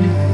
Amen.